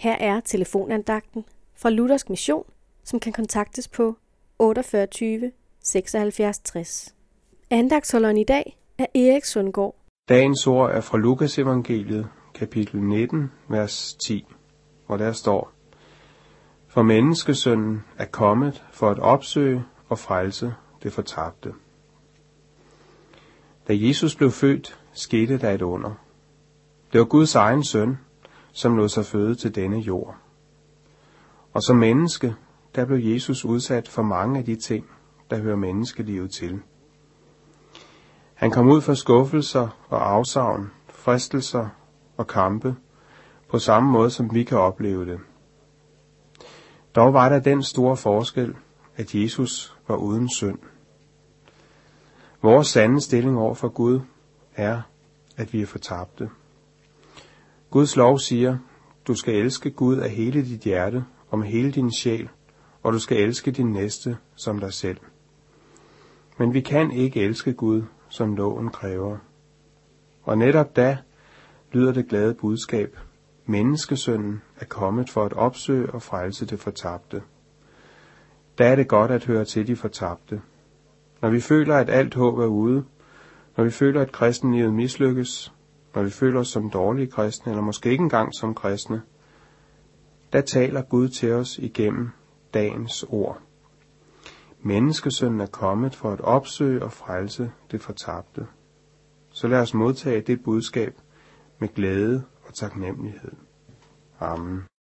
Her er telefonandagten fra Luthersk Mission, som kan kontaktes på 48 76 60. Andagtsholderen i dag er Erik Sundgaard. Dagens ord er fra Lukas evangeliet, kapitel 19, vers 10, hvor der står, For menneskesønnen er kommet for at opsøge og frelse det fortabte. Da Jesus blev født, skete der et under. Det var Guds egen søn, som lod sig føde til denne jord. Og som menneske, der blev Jesus udsat for mange af de ting, der hører menneskelivet til. Han kom ud for skuffelser og afsavn, fristelser og kampe, på samme måde som vi kan opleve det. Dog var der den store forskel, at Jesus var uden synd. Vores sande stilling over for Gud er, at vi er fortabte. Guds lov siger, du skal elske Gud af hele dit hjerte og med hele din sjæl, og du skal elske din næste som dig selv. Men vi kan ikke elske Gud, som loven kræver. Og netop da lyder det glade budskab, menneskesønnen er kommet for at opsøge og frelse det fortabte. Da er det godt at høre til de fortabte. Når vi føler, at alt håb er ude, når vi føler, at kristenlivet mislykkes, når vi føler os som dårlige kristne, eller måske ikke engang som kristne, der taler Gud til os igennem dagens ord. Menneskesønnen er kommet for at opsøge og frelse det fortabte. Så lad os modtage det budskab med glæde og taknemmelighed. Amen.